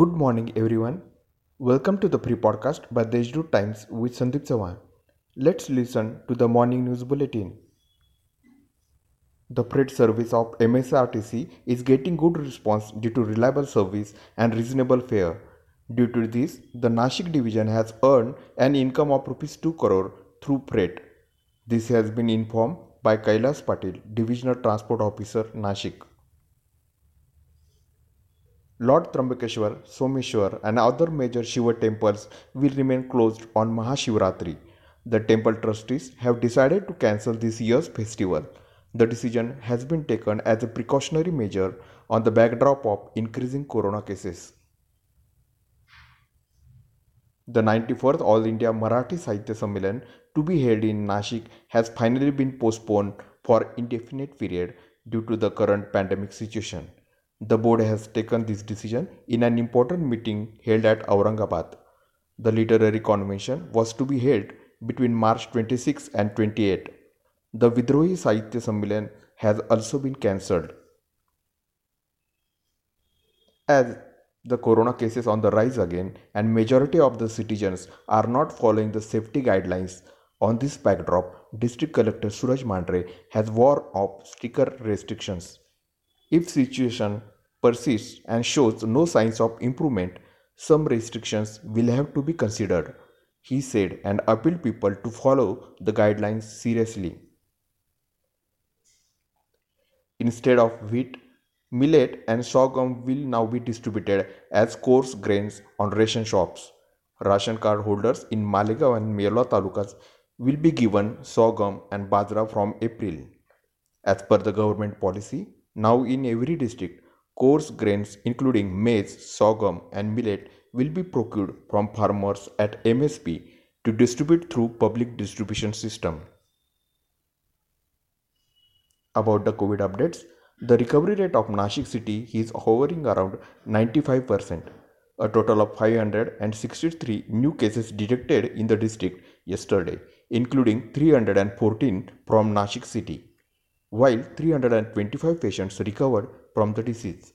Good morning, everyone. Welcome to the pre podcast by Deshdoot Times with Sandeep Sawan. Let's listen to the morning news bulletin. The freight service of MSRTC is getting good response due to reliable service and reasonable fare. Due to this, the Nashik division has earned an income of rupees 2 crore through freight. This has been informed by Kailas Patil, Divisional Transport Officer, Nashik. Lord Trambakeshwar, Someshwar, and other major Shiva temples will remain closed on Mahashivratri. The temple trustees have decided to cancel this year's festival. The decision has been taken as a precautionary measure on the backdrop of increasing corona cases. The 94th All India Marathi Sahitya Sammelan to be held in Nashik has finally been postponed for indefinite period due to the current pandemic situation. The board has taken this decision in an important meeting held at Aurangabad. The literary convention was to be held between March 26 and 28. The Vidrohi Sahitya Sammelan has also been cancelled. As the corona cases on the rise again and majority of the citizens are not following the safety guidelines on this backdrop district collector Suraj Mandhare has warned of stricter restrictions if situation persists and shows no signs of improvement, some restrictions will have to be considered, he said, and appealed people to follow the guidelines seriously. Instead of wheat, millet and sorghum will now be distributed as coarse grains on ration shops. Ration card holders in Malegaon and Mela talukas will be given sorghum and bajra from April. As per the government policy, now in every district, coarse grains including maize, sorghum and millet will be procured from farmers at MSP to distribute through public distribution system. About the COVID updates, the recovery rate of Nashik city is hovering around 95%. A total of 563 new cases detected in the district yesterday, including 314 from Nashik city while 325 patients recovered from the disease.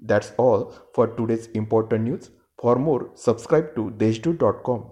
That's all for today's important news. For more, subscribe to deshdoot.com.